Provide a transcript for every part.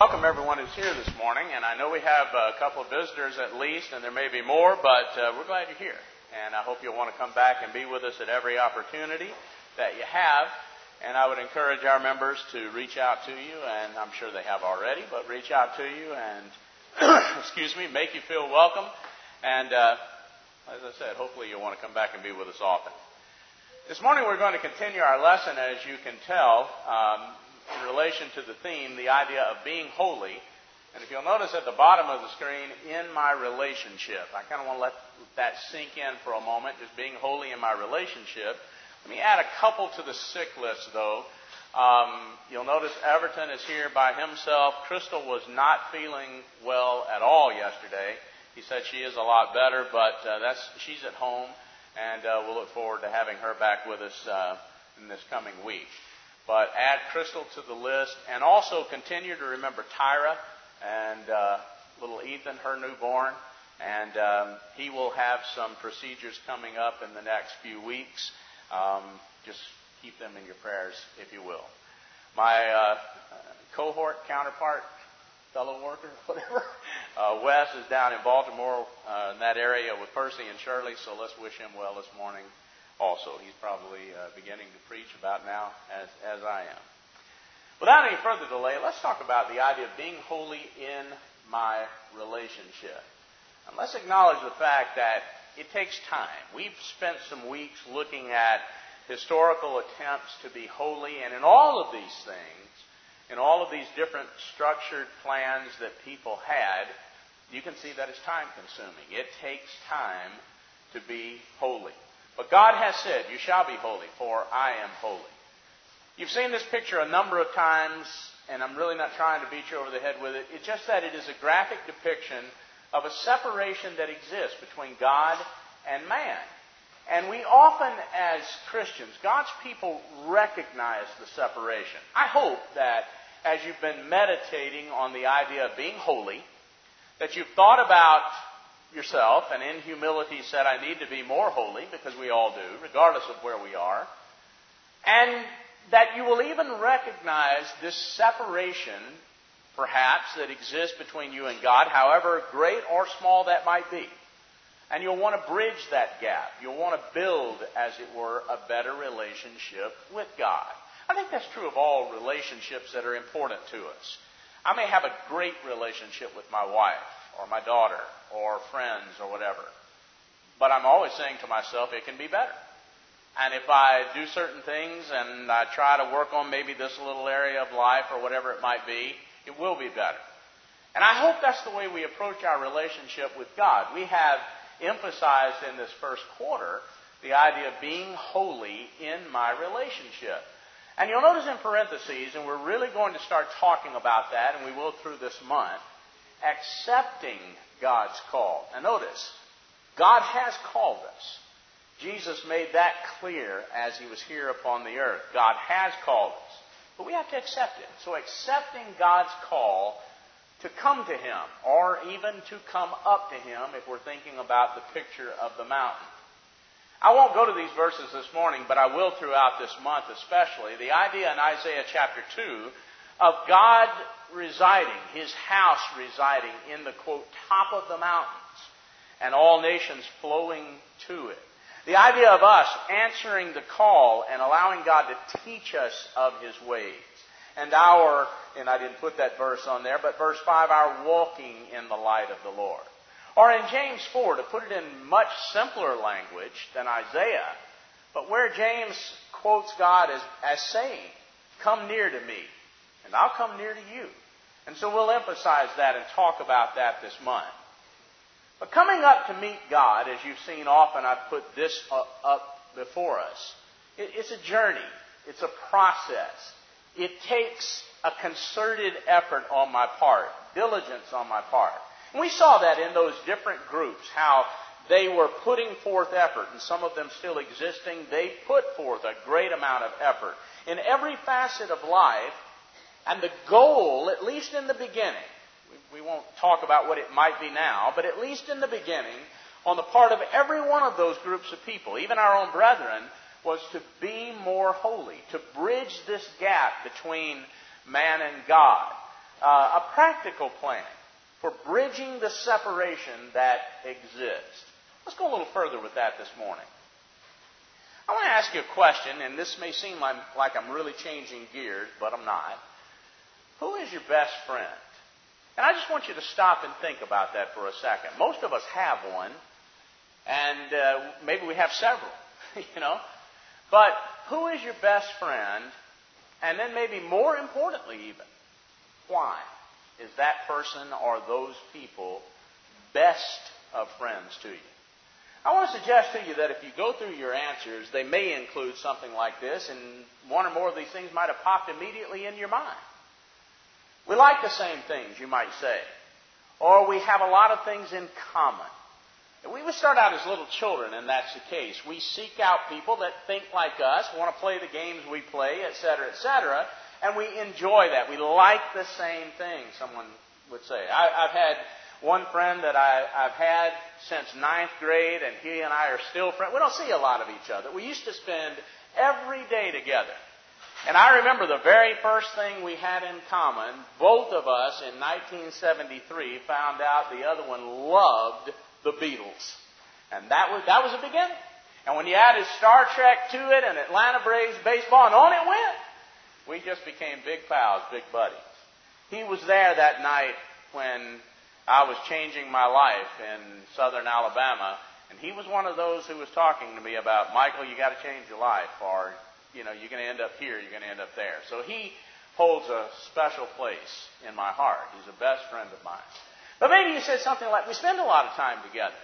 Welcome everyone who's here this morning, and I know we have a couple of visitors at least, and there may be more, but uh, we're glad you're here. And I hope you'll want to come back and be with us at every opportunity that you have. And I would encourage our members to reach out to you, and I'm sure they have already, but reach out to you and, excuse me, make you feel welcome. And uh, as I said, hopefully you'll want to come back and be with us often. This morning we're going to continue our lesson, as you can tell, um, in relation to the theme, the idea of being holy. And if you'll notice at the bottom of the screen, in my relationship, I kind of want to let that sink in for a moment, just being holy in my relationship. Let me add a couple to the sick list, though. Um, you'll notice Everton is here by himself. Crystal was not feeling well at all yesterday. He said she is a lot better, but uh, that's she's at home, and uh, we'll look forward to having her back with us uh, in this coming week. But add Crystal to the list and also continue to remember Tyra and uh, little Ethan, her newborn. And um, he will have some procedures coming up in the next few weeks. Um, just keep them in your prayers, if you will. My uh, cohort counterpart, fellow worker, whatever, uh, Wes is down in Baltimore uh, in that area with Percy and Shirley, so let's wish him well this morning also. He's probably uh, beginning to preach about now as, as I am. Without any further delay, let's talk about the idea of being holy in my relationship. And let's acknowledge the fact that it takes time. We've spent some weeks looking at historical attempts to be holy, and in all of these things, in all of these different structured plans that people had, you can see that it's time consuming. It takes time to be holy. But God has said, You shall be holy, for I am holy. You've seen this picture a number of times, and I'm really not trying to beat you over the head with it. It's just that it is a graphic depiction of a separation that exists between God and man. And we often, as Christians, God's people, recognize the separation. I hope that as you've been meditating on the idea of being holy, that you've thought about yourself and in humility said, I need to be more holy, because we all do, regardless of where we are. And that you will even recognize this separation, perhaps, that exists between you and God, however great or small that might be. And you'll want to bridge that gap. You'll want to build, as it were, a better relationship with God. I think that's true of all relationships that are important to us. I may have a great relationship with my wife or my daughter or friends or whatever. But I'm always saying to myself, it can be better. And if I do certain things and I try to work on maybe this little area of life or whatever it might be, it will be better. And I hope that's the way we approach our relationship with God. We have emphasized in this first quarter the idea of being holy in my relationship. And you'll notice in parentheses, and we're really going to start talking about that, and we will through this month, accepting God's call. And notice, God has called us. Jesus made that clear as he was here upon the earth. God has called us. But we have to accept it. So accepting God's call to come to Him, or even to come up to Him if we're thinking about the picture of the mountain. I won't go to these verses this morning, but I will throughout this month especially. The idea in Isaiah chapter 2 of God residing, his house residing in the quote, top of the mountains, and all nations flowing to it. The idea of us answering the call and allowing God to teach us of his ways. And our, and I didn't put that verse on there, but verse 5, our walking in the light of the Lord. Or in James 4, to put it in much simpler language than Isaiah, but where James quotes God as, as saying, Come near to me, and I'll come near to you. And so we'll emphasize that and talk about that this month. But coming up to meet God, as you've seen often, I've put this up before us. It's a journey. It's a process. It takes a concerted effort on my part, diligence on my part. And we saw that in those different groups, how they were putting forth effort, and some of them still existing. They put forth a great amount of effort. In every facet of life, and the goal, at least in the beginning, we won't talk about what it might be now, but at least in the beginning, on the part of every one of those groups of people, even our own brethren, was to be more holy, to bridge this gap between man and God. uh, a practical plan for bridging the separation that exists. Let's go a little further with that this morning. I want to ask you a question, and this may seem like, like I'm really changing gears, but I'm not. Who is your best friend? And I just want you to stop and think about that for a second. Most of us have one, and uh, maybe we have several, you know. But who is your best friend? And then maybe more importantly, even, why is that person or those people best of friends to you? I want to suggest to you that if you go through your answers, they may include something like this, and one or more of these things might have popped immediately in your mind. We like the same things, you might say, or we have a lot of things in common. We would start out as little children, and that's the case. We seek out people that think like us, want to play the games we play, etc., etc., and we enjoy that. We like the same thing, someone would say. I, have had one friend that I, I've had since ninth grade, and he and I are still friends. We don't see a lot of each other. We used to spend every day together. And I remember the very first thing we had in common, both of us in 1973 found out the other one loved the Beatles. And that was, that was the beginning. And when you added Star Trek to it and Atlanta Braves baseball, and on it went, we just became big pals, big buddies. He was there that night when I was changing my life in southern Alabama, and he was one of those who was talking to me about, Michael, you got to change your life, or, you know, you're going to end up here, you're going to end up there. So he holds a special place in my heart. He's a best friend of mine. But maybe you said something like, we spend a lot of time together.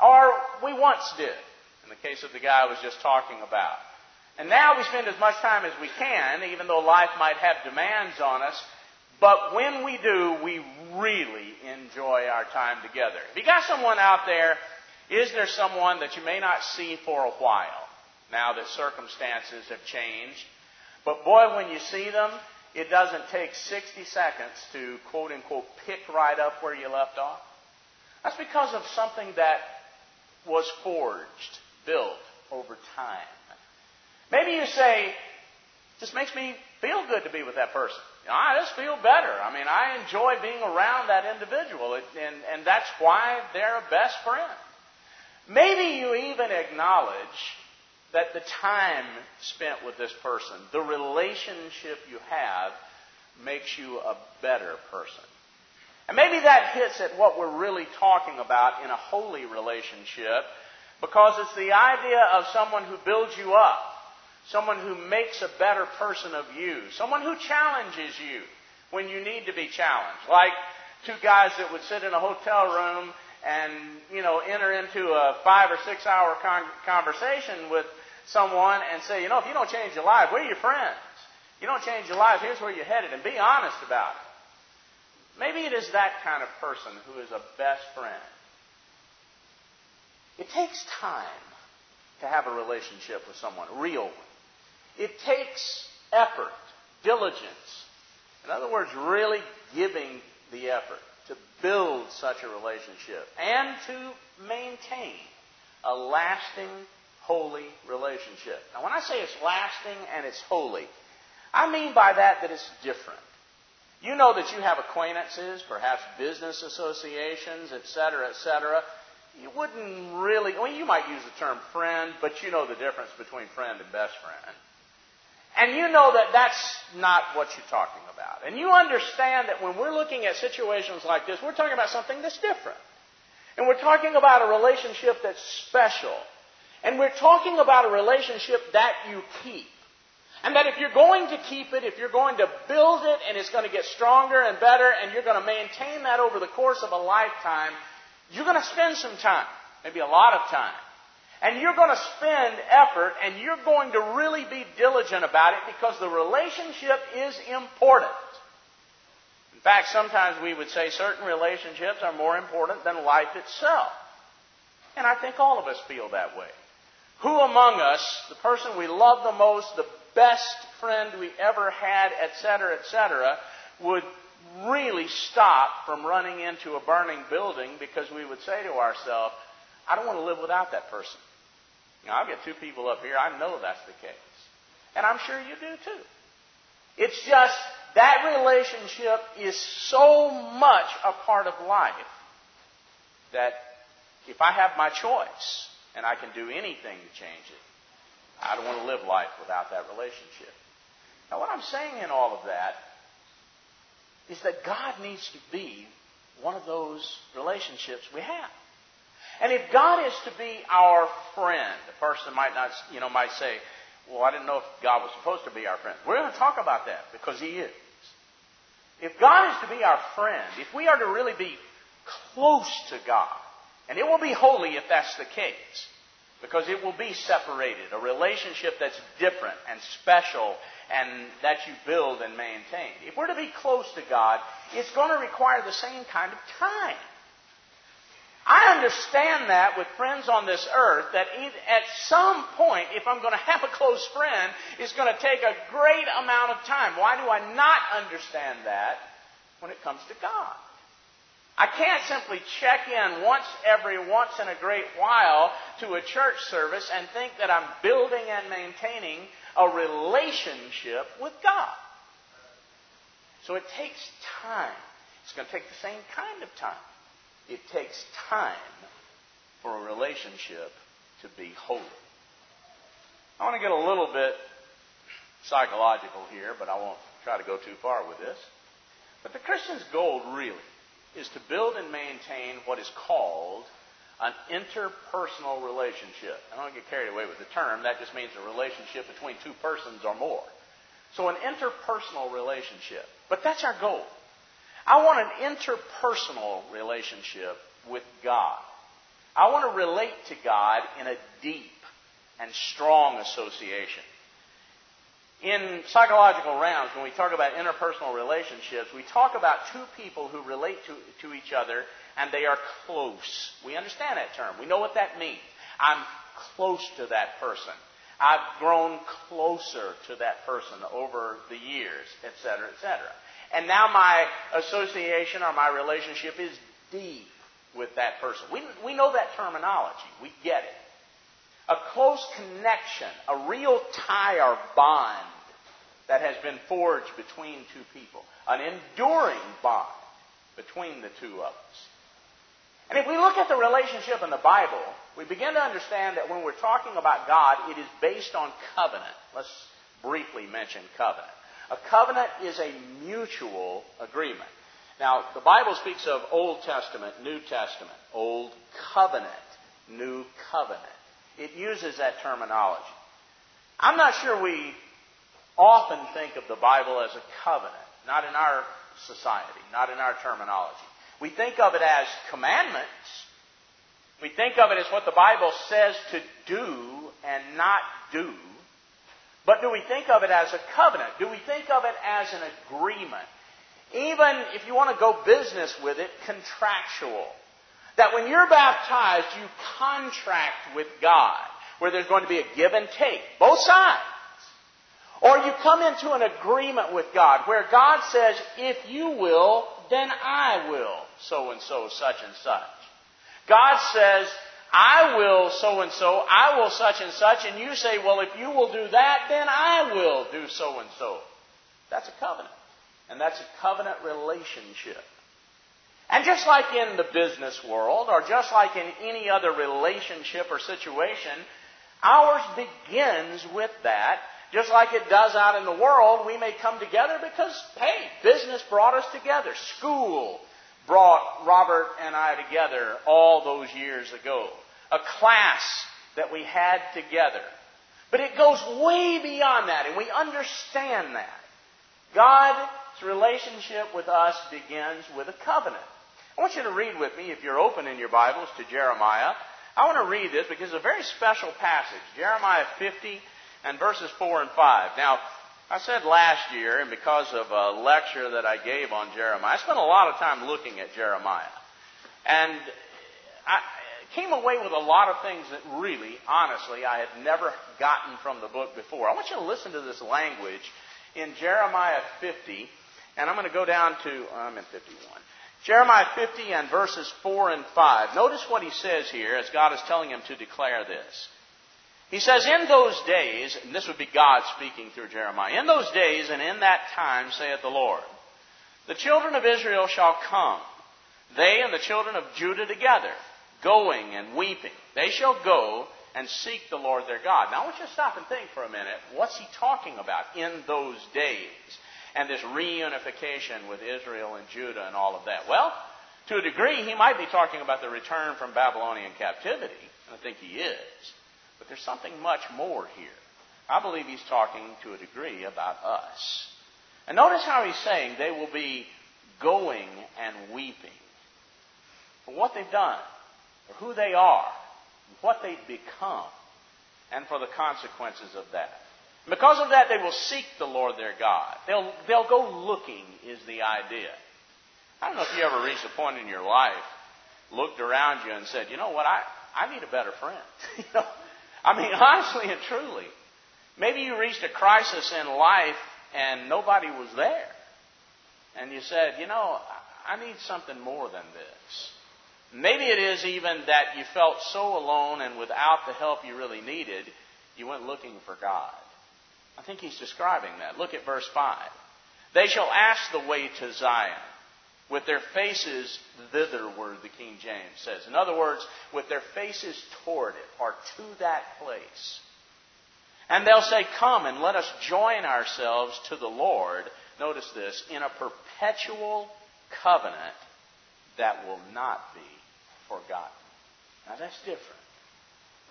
Or we once did, in the case of the guy I was just talking about. And now we spend as much time as we can, even though life might have demands on us, but when we do, we really enjoy our time together. If you got someone out there, is there someone that you may not see for a while now that circumstances have changed? But boy, when you see them, it doesn't take 60 seconds to quote unquote pick right up where you left off. That's because of something that was forged, built over time. Maybe you say, this makes me feel good to be with that person. Know, I just feel better. I mean, I enjoy being around that individual, and, and that's why they're a best friend. Maybe you even acknowledge that the time spent with this person, the relationship you have, makes you a better person. And maybe that hits at what we're really talking about in a holy relationship because it's the idea of someone who builds you up someone who makes a better person of you, someone who challenges you when you need to be challenged. Like two guys that would sit in a hotel room and, you know, enter into a five or six hour con- conversation with someone and say, you know, if you don't change your life, we're your friends. You don't change your life, here's where you're headed, and be honest about it. Maybe it is that kind of person who is a best friend. It takes time to have a relationship with someone, real one. It takes effort, diligence. In other words, really giving the effort to build such a relationship and to maintain a lasting, holy relationship. Now, when I say it's lasting and it's holy, I mean by that that it's different. You know that you have acquaintances, perhaps business associations, etc., etc. You wouldn't really, well, you might use the term friend, but you know the difference between friend and best friend. And you know that that's not what you're talking about. And you understand that when we're looking at situations like this, we're talking about something that's different. And we're talking about a relationship that's special. And we're talking about a relationship that you keep. And that if you're going to keep it, if you're going to build it, and it's going to get stronger and better, and you're going to maintain that over the course of a lifetime, you're going to spend some time, maybe a lot of time, and you're going to spend effort and you're going to really be diligent about it because the relationship is important. In fact, sometimes we would say certain relationships are more important than life itself. And I think all of us feel that way. Who among us, the person we love the most, the best friend we ever had, etc., etc., would really stop from running into a burning building because we would say to ourselves, I don't want to live without that person. Now, I've got two people up here. I know that's the case. And I'm sure you do too. It's just that relationship is so much a part of life that if I have my choice and I can do anything to change it, I don't want to live life without that relationship. Now, what I'm saying in all of that is that God needs to be one of those relationships we have. And if God is to be our friend, a person might not, you know, might say, well, I didn't know if God was supposed to be our friend. We're going to talk about that because He is. If God is to be our friend, if we are to really be close to God, and it will be holy if that's the case, because it will be separated, a relationship that's different and special and that you build and maintain. If we're to be close to God, it's going to require the same kind of time. I understand that with friends on this earth, that at some point, if I'm going to have a close friend, it's going to take a great amount of time. Why do I not understand that when it comes to God? I can't simply check in once every once in a great while to a church service and think that I'm building and maintaining a relationship with God. So it takes time. It's going to take the same kind of time. It takes time for a relationship to be holy. I want to get a little bit psychological here, but I won't try to go too far with this. But the Christian's goal really is to build and maintain what is called an interpersonal relationship. I don't get carried away with the term. That just means a relationship between two persons or more. So an interpersonal relationship. But that's our goal. I want an interpersonal relationship with God. I want to relate to God in a deep and strong association. In psychological rounds, when we talk about interpersonal relationships, we talk about two people who relate to, to each other and they are close. We understand that term. We know what that means. I'm close to that person. I've grown closer to that person over the years, etc., etc. And now my association or my relationship is deep with that person. We, we know that terminology. We get it. A close connection, a real tie or bond that has been forged between two people. An enduring bond between the two of us. And if we look at the relationship in the Bible, we begin to understand that when we're talking about God, it is based on covenant. Let's briefly mention covenant. A covenant is a mutual agreement. Now, the Bible speaks of Old Testament, New Testament, Old Covenant, New Covenant. It uses that terminology. I'm not sure we often think of the Bible as a covenant, not in our society, not in our terminology. We think of it as commandments. We think of it as what the Bible says to do and not do. But do we think of it as a covenant? Do we think of it as an agreement? Even if you want to go business with it, contractual. That when you're baptized, you contract with God, where there's going to be a give and take, both sides. Or you come into an agreement with God, where God says, if you will, then I will, so and so, such and such. God says, I will so and so, I will such and such, and you say, well, if you will do that, then I will do so and so. That's a covenant. And that's a covenant relationship. And just like in the business world, or just like in any other relationship or situation, ours begins with that. Just like it does out in the world, we may come together because, hey, business brought us together. School brought Robert and I together all those years ago. A class that we had together. But it goes way beyond that, and we understand that. God's relationship with us begins with a covenant. I want you to read with me, if you're open in your Bibles, to Jeremiah. I want to read this because it's a very special passage. Jeremiah 50 and verses 4 and 5. Now, I said last year, and because of a lecture that I gave on Jeremiah, I spent a lot of time looking at Jeremiah. And I came away with a lot of things that really, honestly, I had never gotten from the book before. I want you to listen to this language in Jeremiah 50, and I'm going to go down to, I'm in 51. Jeremiah 50 and verses 4 and 5. Notice what he says here as God is telling him to declare this. He says, In those days, and this would be God speaking through Jeremiah, in those days and in that time, saith the Lord, the children of Israel shall come, they and the children of Judah together, going and weeping. They shall go and seek the Lord their God. Now I want you to stop and think for a minute. What's he talking about in those days? And this reunification with Israel and Judah and all of that. Well, to a degree, he might be talking about the return from Babylonian captivity. And I think he is. But there's something much more here. I believe he's talking to a degree about us. And notice how he's saying they will be going and weeping for what they've done, for who they are, what they've become, and for the consequences of that. Because of that, they will seek the Lord their God. They'll, they'll go looking, is the idea. I don't know if you ever reached a point in your life, looked around you and said, you know what, I, I need a better friend. you know, I mean, honestly and truly. Maybe you reached a crisis in life and nobody was there. And you said, you know, I need something more than this. Maybe it is even that you felt so alone and without the help you really needed, you went looking for God. I think he's describing that. Look at verse 5. They shall ask the way to Zion with their faces thitherward, the King James says. In other words, with their faces toward it or to that place. And they'll say, Come and let us join ourselves to the Lord, notice this, in a perpetual covenant that will not be forgotten. Now that's different.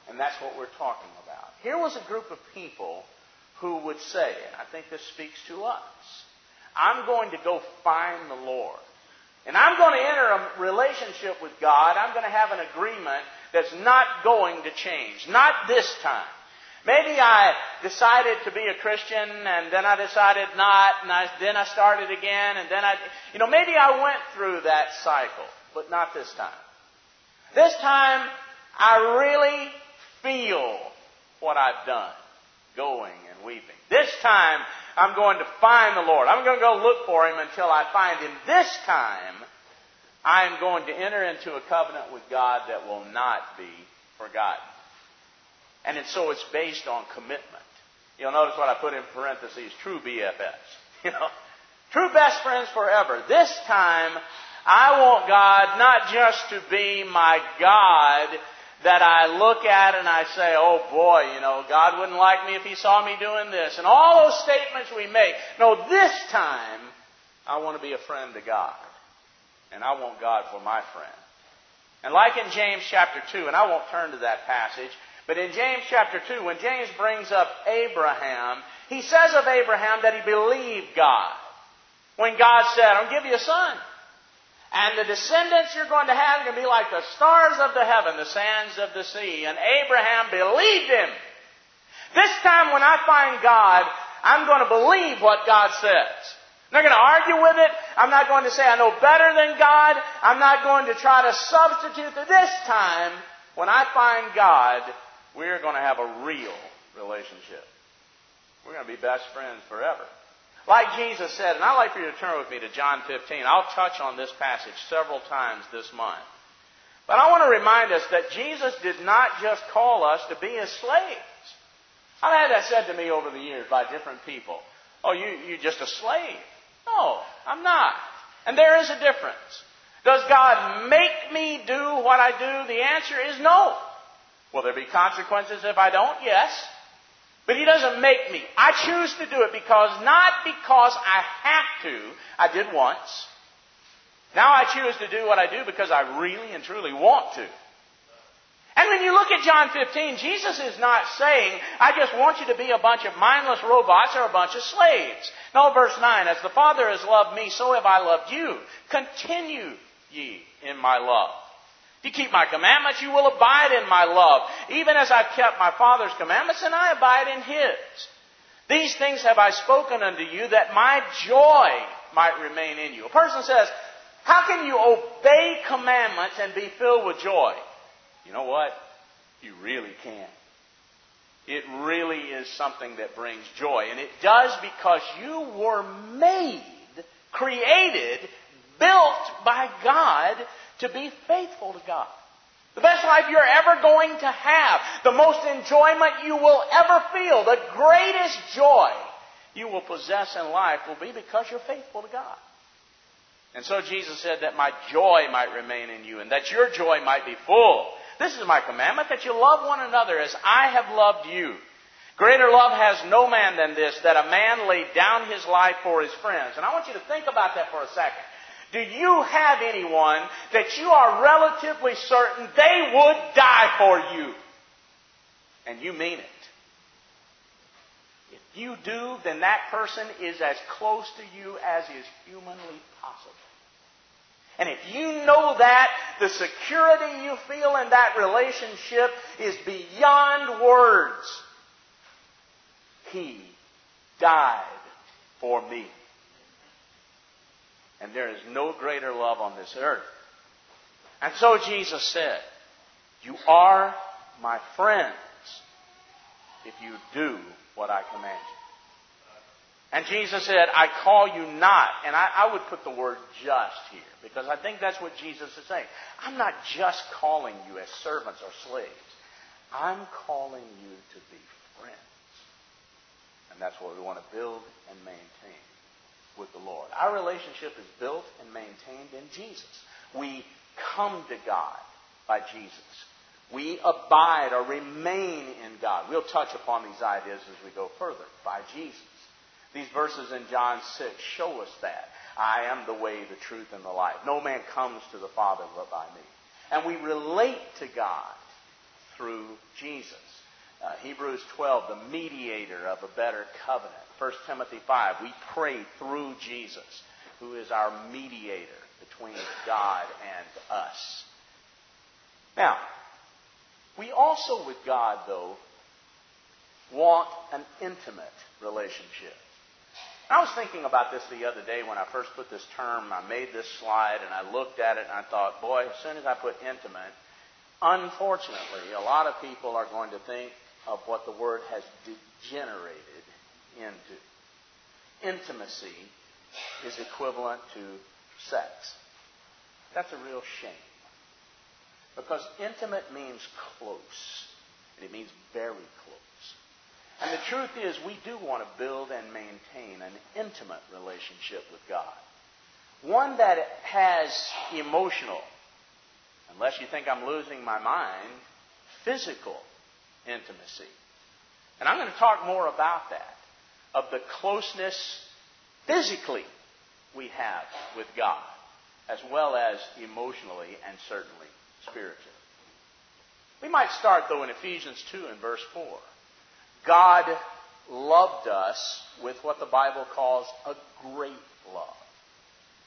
And that's what we're talking about. Here was a group of people who would say, and I think this speaks to us, I'm going to go find the Lord. And I'm going to enter a relationship with God. I'm going to have an agreement that's not going to change. Not this time. Maybe I decided to be a Christian and then I decided not and I, then I started again and then I, you know, maybe I went through that cycle, but not this time. This time I really feel what I've done, going weeping. This time I'm going to find the Lord. I'm going to go look for Him until I find Him. This time I'm going to enter into a covenant with God that will not be forgotten. And so it's based on commitment. You'll notice what I put in parentheses, true BFFs. You know, true best friends forever. This time, I want God not just to be my God that I look at and I say, oh boy, you know, God wouldn't like me if he saw me doing this. And all those statements we make. No, this time, I want to be a friend to God. And I want God for my friend. And like in James chapter 2, and I won't turn to that passage, but in James chapter 2, when James brings up Abraham, he says of Abraham that he believed God. When God said, I'll give you a son. And the descendants you're going to have are going to be like the stars of the heaven, the sands of the sea. And Abraham believed him. This time when I find God, I'm going to believe what God says. I'm not going to argue with it. I'm not going to say I know better than God. I'm not going to try to substitute. This time, when I find God, we're going to have a real relationship. We're going to be best friends forever. Like Jesus said, and I'd like for you to turn with me to John 15. I'll touch on this passage several times this month. But I want to remind us that Jesus did not just call us to be his slaves. I've had that said to me over the years by different people. Oh, you, you're just a slave. No, I'm not. And there is a difference. Does God make me do what I do? The answer is no. Will there be consequences if I don't? Yes. But He doesn't make me. I choose to do it because, not because I have to, I did once. Now I choose to do what I do because I really and truly want to. And when you look at John 15, Jesus is not saying, I just want you to be a bunch of mindless robots or a bunch of slaves. No, verse 9, as the Father has loved me, so have I loved you. Continue ye in my love. You keep my commandments, you will abide in my love, even as I've kept my Father's commandments, and I abide in his. These things have I spoken unto you, that my joy might remain in you. A person says, How can you obey commandments and be filled with joy? You know what? You really can. It really is something that brings joy. And it does because you were made, created, built by God to be faithful to God. The best life you're ever going to have. The most enjoyment you will ever feel. The greatest joy you will possess in life will be because you're faithful to God. And so Jesus said that my joy might remain in you and that your joy might be full. This is my commandment that you love one another as I have loved you. Greater love has no man than this, that a man lay down his life for his friends. And I want you to think about that for a second. Do you have anyone that you are relatively certain they would die for you? And you mean it. If you do, then that person is as close to you as is humanly possible. And if you know that, the security you feel in that relationship is beyond words. He died for me. And there is no greater love on this earth. And so Jesus said, You are my friends if you do what I command you. And Jesus said, I call you not. And I, I, would put the word just here because I think that's what Jesus is saying. I'm not just calling you as servants or slaves. I'm calling you to be friends. And that's what we want to build and maintain with the Lord. Our relationship is built and maintained in Jesus. We come to God by Jesus. We abide or remain in God. We'll touch upon these ideas as we go further by Jesus. These verses in John 6 show us that. I am the way, the truth, and the life. No man comes to the Father but by me. And we relate to God through Jesus. Uh, Hebrews 12, the mediator of a better covenant. 1 Timothy 5, we pray through Jesus, who is our mediator between God and us. Now, we also with God, though, want an intimate relationship. I was thinking about this the other day when I first put this term. I made this slide and I looked at it and I thought, boy, as soon as I put intimate, unfortunately, a lot of people are going to think of what the word has degenerated into. Intimacy is equivalent to sex. That's a real shame. Because intimate means close. And it means very close. And the truth is, we do want to build and maintain an intimate relationship with God. One that has emotional, unless you think I'm losing my mind, physical intimacy. And I'm going to talk more about that, of the closeness physically we have with God, as well as emotionally and certainly spiritually. We might start, though, in Ephesians 2 and verse 4. God loved us with what the Bible calls a great love.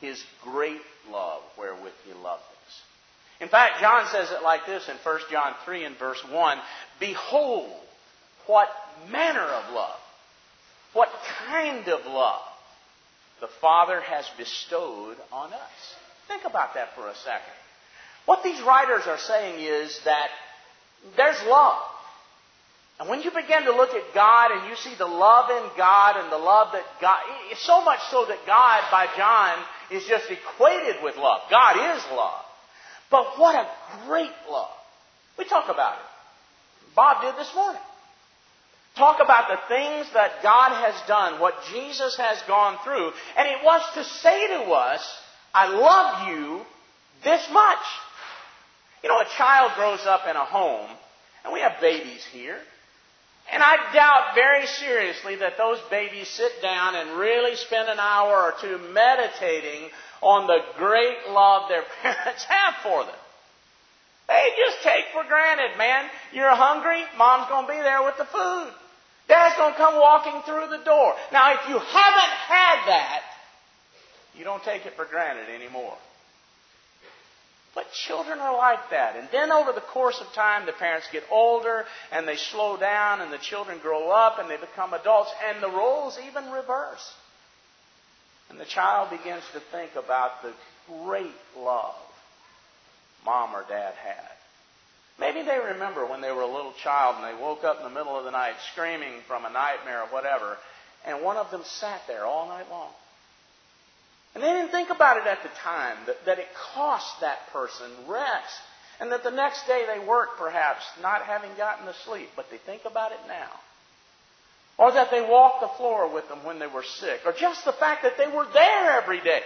His great love wherewith He loved us. In fact, John says it like this in 1 John 3 and verse 1 Behold, what manner of love, what kind of love the Father has bestowed on us. Think about that for a second. What these writers are saying is that there's love. And when you begin to look at God and you see the love in God and the love that God, so much so that God, by John, is just equated with love. God is love. But what a great love. We talk about it. Bob did this morning. Talk about the things that God has done, what Jesus has gone through, and it was to say to us, I love you this much. You know, a child grows up in a home, and we have babies here, and I doubt very seriously that those babies sit down and really spend an hour or two meditating on the great love their parents have for them. They just take for granted, man. You're hungry, mom's going to be there with the food. Dad's going to come walking through the door. Now, if you haven't had that, you don't take it for granted anymore. But children are like that. And then over the course of time, the parents get older and they slow down and the children grow up and they become adults and the roles even reverse. And the child begins to think about the great love mom or dad had. Maybe they remember when they were a little child and they woke up in the middle of the night screaming from a nightmare or whatever, and one of them sat there all night long. And they didn't think about it at the time that, that it cost that person rest And that the next day they work perhaps not having gotten to sleep, but they think about it now. Or that they walked the floor with them when they were sick. Or just the fact that they were there every day.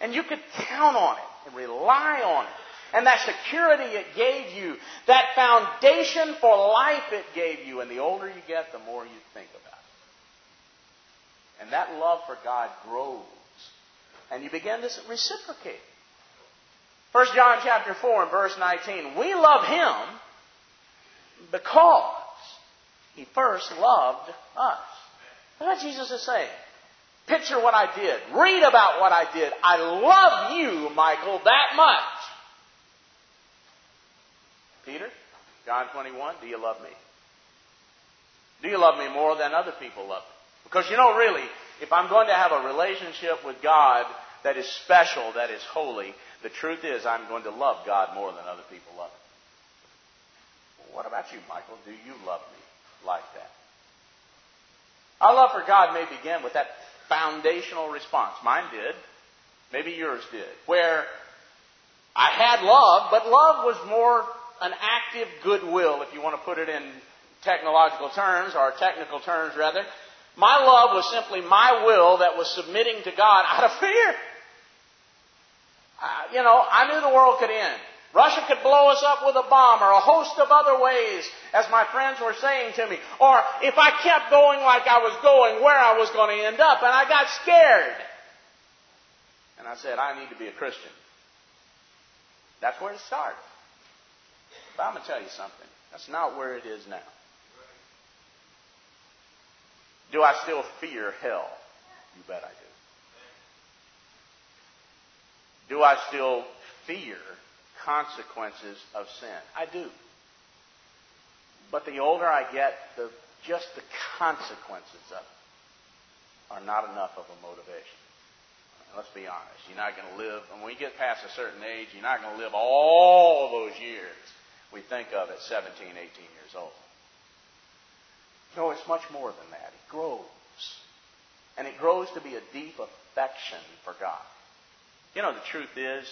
And you could count on it and rely on it. And that security it gave you, that foundation for life it gave you. And the older you get, the more you think about it. And that love for God grows. And you begin to reciprocate. 1 John chapter 4 and verse 19. We love him because he first loved us. That's what Jesus is saying. Picture what I did. Read about what I did. I love you, Michael, that much. Peter, John 21, do you love me? Do you love me more than other people love me? Because you know, really, if I'm going to have a relationship with God that is special, that is holy, the truth is I'm going to love God more than other people love Him. what about you, Michael? Do you love me like that? Our love for God may begin with that foundational response. Mine did. Maybe yours did. Where I had love, but love was more an active goodwill, if you want to put it in technological terms, or technical terms rather. My love was simply my will that was submitting to God out of fear. You know, I knew the world could end. Russia could blow us up with a bomb or a host of other ways, as my friends were saying to me. Or if I kept going like I was going, where I was going to end up. And I got scared. And I said, I need to be a Christian. That's where it started. But I'm going to tell you something. That's not where it is now. Do I still fear hell? You bet I do. Do I still fear consequences of sin? I do. But the older I get, the, just the consequences of it are not enough of a motivation. Let's be honest. You're not going to live, and when you get past a certain age, you're not going to live all those years we think of at 17, 18 years old. No, it's much more than that. It grows. And it grows to be a deep affection for God. You know, the truth is,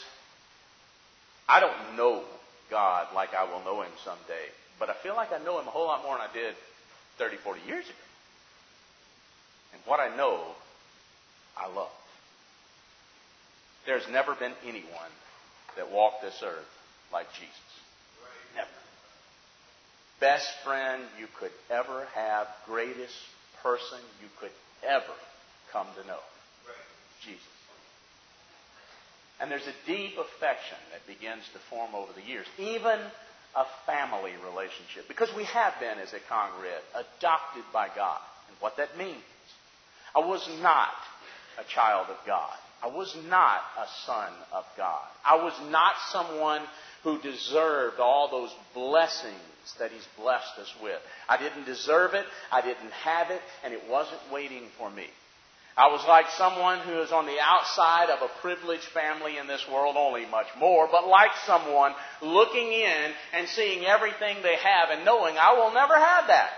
I don't know God like I will know Him someday, but I feel like I know Him a whole lot more than I did 30, 40 years ago. And what I know, I love. There's never been anyone that walked this earth like Jesus. Best friend you could ever have, greatest person you could ever come to know. Jesus. And there's a deep affection that begins to form over the years, even a family relationship, because we have been, as a congregate, adopted by God. And what that means. I was not a child of God. I was not a son of God. I was not someone who deserved all those blessings that He's blessed us with. I didn't deserve it, I didn't have it, and it wasn't waiting for me. I was like someone who is on the outside of a privileged family in this world, only much more, but like someone looking in and seeing everything they have and knowing I will never have that.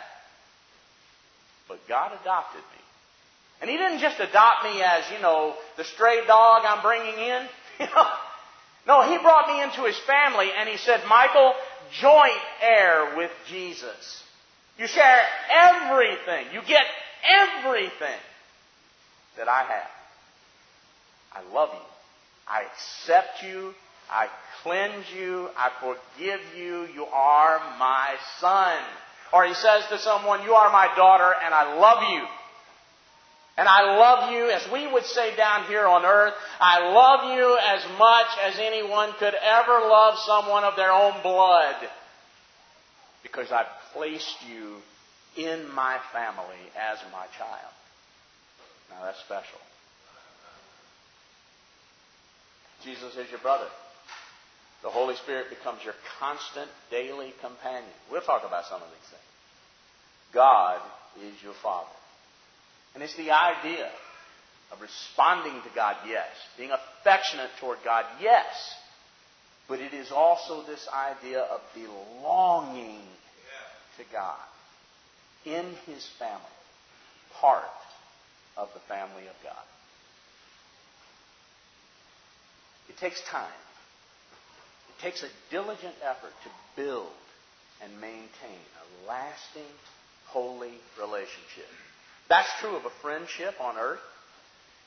But God adopted me. And He didn't just adopt me as, you know, the stray dog I'm bringing in. No, he brought me into his family and he said, Michael, joint heir with Jesus. You share everything. You get everything that I have. I love you. I accept you. I cleanse you. I forgive you. You are my son. Or he says to someone, You are my daughter and I love you. And I love you, as we would say down here on earth, I love you as much as anyone could ever love someone of their own blood. Because I've placed you in my family as my child. Now that's special. Jesus is your brother. The Holy Spirit becomes your constant daily companion. We'll talk about some of these things. God is your Father. And it's the idea of responding to God, yes. Being affectionate toward God, yes. But it is also this idea of belonging to God in His family, part of the family of God. It takes time. It takes a diligent effort to build and maintain a lasting, holy relationship. That's true of a friendship on earth.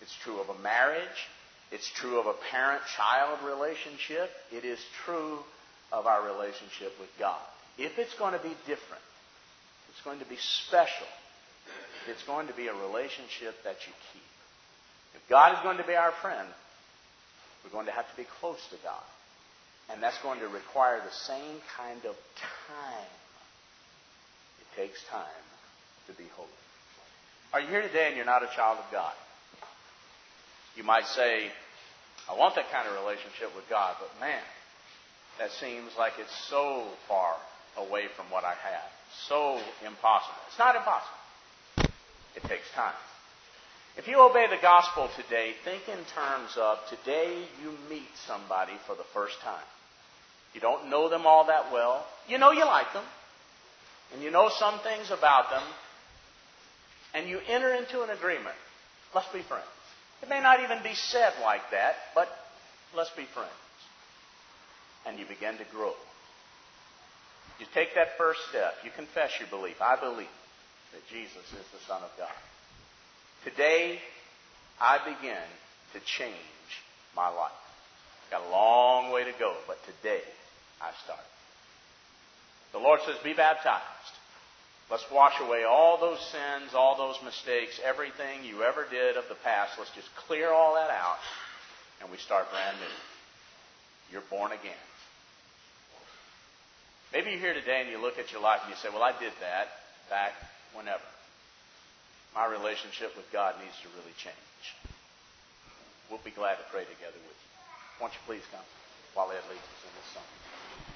It's true of a marriage. It's true of a parent child relationship. It is true of our relationship with God. If it's going to be different, it's going to be special, it's going to be a relationship that you keep. If God is going to be our friend, we're going to have to be close to God. And that's going to require the same kind of time. It takes time to be holy. Are you here today and you're not a child of God? You might say, I want that kind of relationship with God, but man, that seems like it's so far away from what I have. So impossible. It's not impossible. It takes time. If you obey the gospel today, think in terms of today you meet somebody for the first time. You don't know them all that well. You know you like them. And you know some things about them. And you enter into an agreement. Let's be friends. It may not even be said like that, but let's be friends. And you begin to grow. You take that first step. You confess your belief. I believe that Jesus is the Son of God. Today, I begin to change my life. Got a long way to go, but today I start. The Lord says, be baptized. Let's wash away all those sins, all those mistakes, everything you ever did of the past. Let's just clear all that out, and we start brand new. You're born again. Maybe you're here today and you look at your life and you say, Well, I did that back whenever my relationship with God needs to really change. We'll be glad to pray together with you. Won't you please come while Ed leads us in this song?